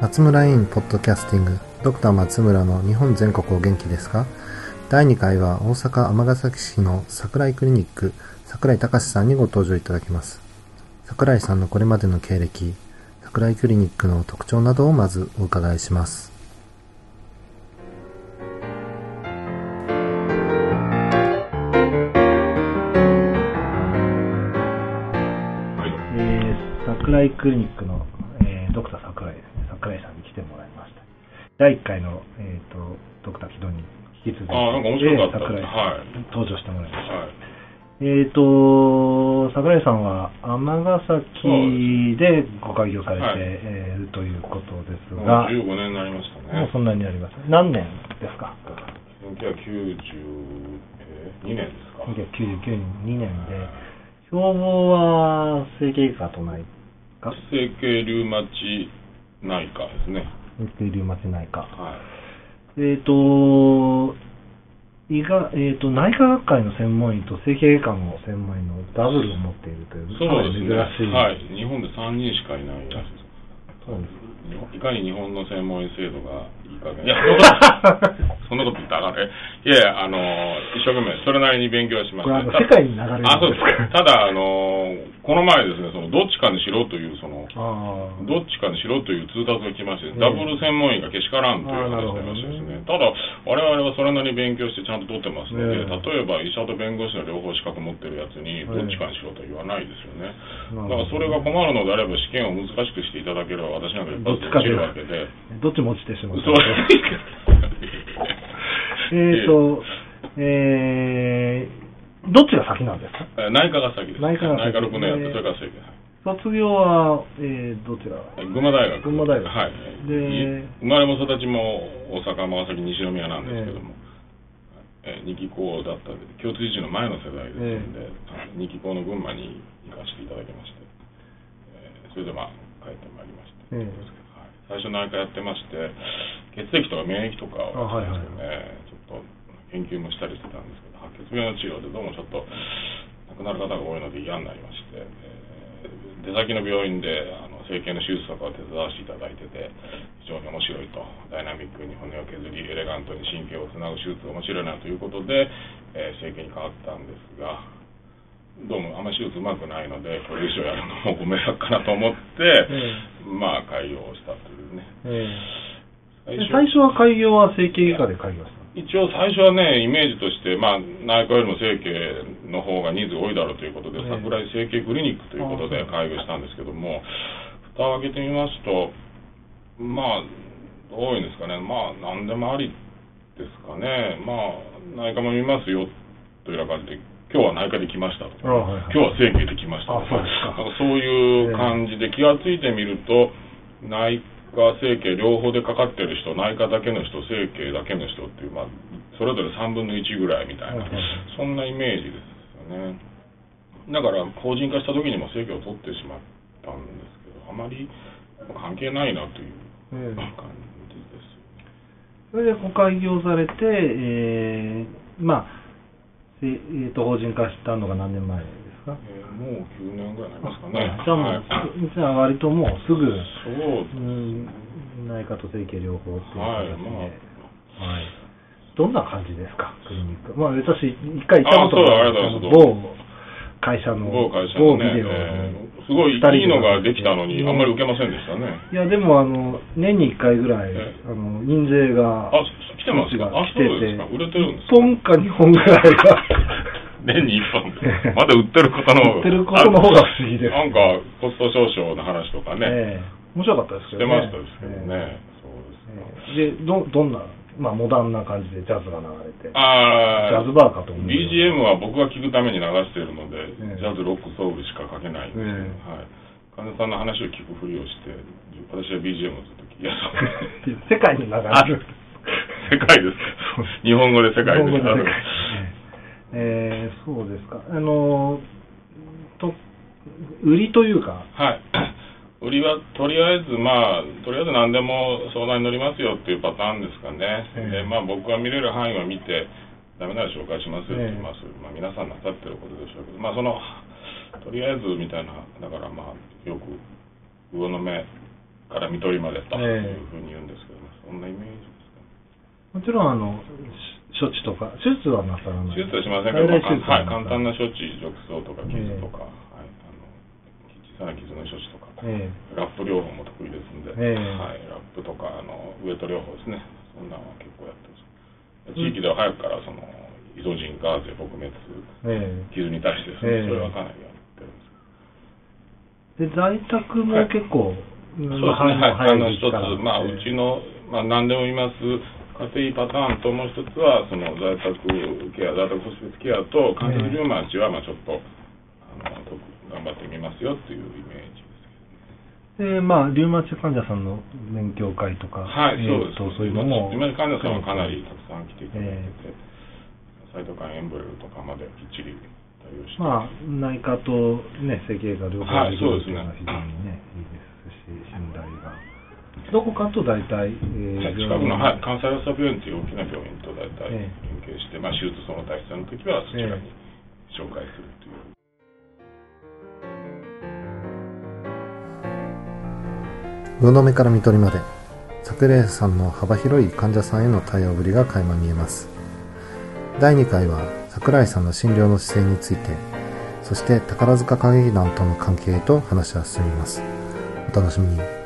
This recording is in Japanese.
松村委員ポッドキャスティング。ドクター松村の日本全国お元気ですか？第2回は大阪尼崎市の桜井クリニック桜井隆さんにご登場いただきます。桜井さんのこれまでの経歴桜井クリニックの特徴などをまずお伺いします。えー、桜井クリニックの、第1回の、えー、とドクター木戸に引き続き、あーなんか面白かったえはい登場してもらいました。はい。えっ、と、桜井さんは尼崎でご開業されて、はいえーということですもうが、15年になりましたね。もうそんなになります。何年ですか？1992年ですか。?1999 年、2年で、標榜は整形外科とないか？整形リウマチ内科ですね。整形リウマチ内科。はい。えっ、と、医がえー、と内科学会の専門医と整形外科の専門医のダブルを持っているという、そうですね。珍しい。はい。日本で3人しかいないらしいです。そうですいかに日本の専門医制度がいいかげん。いや、そんなこと言ったらあれ。いやいや、あの、一生懸命、それなりに勉強しました。世界に流れるんですかあ、そうです。ただ、あの、この前ですね、その、どっちかにしろという、その、どっちかにしろという通達が来まして、ええダブル専門医がけしからんという話がありましてですね、ただ、我々はそれなりに勉強してちゃんと取ってますので、ええ。例えば医者と弁護士の両方資格持ってるやつに、え。どっちかにしろとは言わないですよね。だからそれが困るのであれば、試験を難しくしていただければ、私なんか一発で落ちるわけで。どっちも落ちてしまった。そう えっと、えー、どっちが先なんですか？え内科が先です。内科が先。6年やって、ええそれから正規。卒業は、えー、どちら？群馬大学。群馬大学。はい。で生まれも育ちも大阪、尼崎、西宮なんですけども、えー。二期校だったんで、共通一の前の世代ですので、あの二期校の群馬に行かせていただきまして、えーそれでまあ、帰ってまいりまして、ええはい、最初内科やってまして、血液とか免疫とかをあはいはいねちょっと研究もしたりしてたんですけど、白血病の治療でどうもちょっと亡くなる方が多いので嫌になりまして、えー出先の病院であの整形の手術とかを手伝わせていただいてて、非常に面白いと、ダイナミックに骨を削り、エレガントに神経をつなぐ手術が面白いなということで、えー整形に変わったんですが、どうもあんまり手術うまくないので、これ以上やるのもご迷惑かなと思って、まあ、開業したというね。えーで最初は開業は整形外科で開業した一応最初はね、イメージとして、まあ、内科よりも整形の方がニーズが多いだろうということで、ええ。桜井整形クリニックということで開業したんですけども、蓋を開けてみますと、まあ、どういうんですかね、まあ、なんでもありですかね、まあ、内科も見ますよというような感じで、今日は内科で来ましたと。か、あはいはい。今日は整形で来ましたと。か、あそうか。そういう感じで気がついてみると、内科、整形両方でかかってる人、内科だけの人、整形だけの人っていう、まあ、それぞれ3分の1ぐらいみたいな、そんなイメージですよね。だから、法人化した時にも整形を取ってしまったんですけど、あまり関係ないなというええ感じです。それでご開業されて、えー、まあ、せえー、と法人化したのが何年前？ですかえーもう9年ぐらいになりますかね。じゃあもう、はいじゃあ割ともうすぐ、そううん、内科と整形両方っていうはい、形で、まあ。はい。どんな感じですか、クリニック。まあ、私、一回行ったことがとうございます。某会社の、某会社のね、某ビデオの、えーすごいいいのができたのに、あんまり受けませんでしたね。いや、でも、あの、年に1回ぐらい、え？あの、印税が、あ、来てますか？あ、来ててそうですか。売れてるんです1本か2本ぐらいが、年に1本。まだ売ってることの。売ってることの方が不思議です。なんか、コスト少々の話とかね、ええ面白かったですしけどね。てましたですけどね。そうですか。ええで、ど、どんな、まあ、モダンな感じでジャズが流れて、あジャズバーかと思う。BGM は僕が聴くために流しているので、ええジャズ、ロック、ソウルしか書けないんでえはい。金さんの話を聞くふりをして、私は BGM をずっと聞きやす世界に流あれる。世界ですか日本語で世界です日本語で世界ええそうですか。あの、と、売りというか、はい。売りは、とりあえず、まあ、とりあえず何でも相談に乗りますよっていうパターンですかね。ええで、まあ、僕が見れる範囲は見て、ダメなら紹介しますよってええ言います。まあ、皆さんなさってることでしょうけど、まあ、その、とりあえずみたいな、だからまあ、よく、魚の目から看取りまでというふうに言うんですけども、そんなイメージですかもちろん、あの、処置とか、手術はなさらない手術はしませんけど、外来手術はい、は簡単な処置、褥瘡とか傷とか、はい、あの小さな傷の処置とか、えラップ療法も得意ですんで、ええ。はい、ラップとかあのウエット療法ですね、そんなのは結構やってます。地域では早くからそのイソジン、ガーゼ撲滅、え傷に対してですね、ええ。それはかなりやってるんです。えで、在宅も結構、そうですね、はい、あの一つ、まあ、うちの、の、まあ、何でも言います、家庭パターンともう一つは、その在宅ケア、在宅ホスピスケアと、関節リウマチは、まあ、ちょっと、あの、と頑張ってみますよっていうイメージですで、まあ、リウマチ患者さんの勉強会とか、はい、えそうです。ーとそういうのも、今、患者さんはかなりたくさん来ていただいてて、サイトカインエンブレルとかまできっちり対応して、まあ、内科とね、整形が両方はいできるっていうのはそうですね非常にね。どこかと大体、えー近くの、はい、関西大阪病院という大きな病院と大体え連携して、まあ、手術その他必要な時はそちらに紹介するという。魚の目から見取りまで桜井さんの幅広い患者さんへの対応ぶりが垣間見えます。第2回は桜井さんの診療の姿勢についてそして宝塚歌劇団との関係へと話は進みます。お楽しみに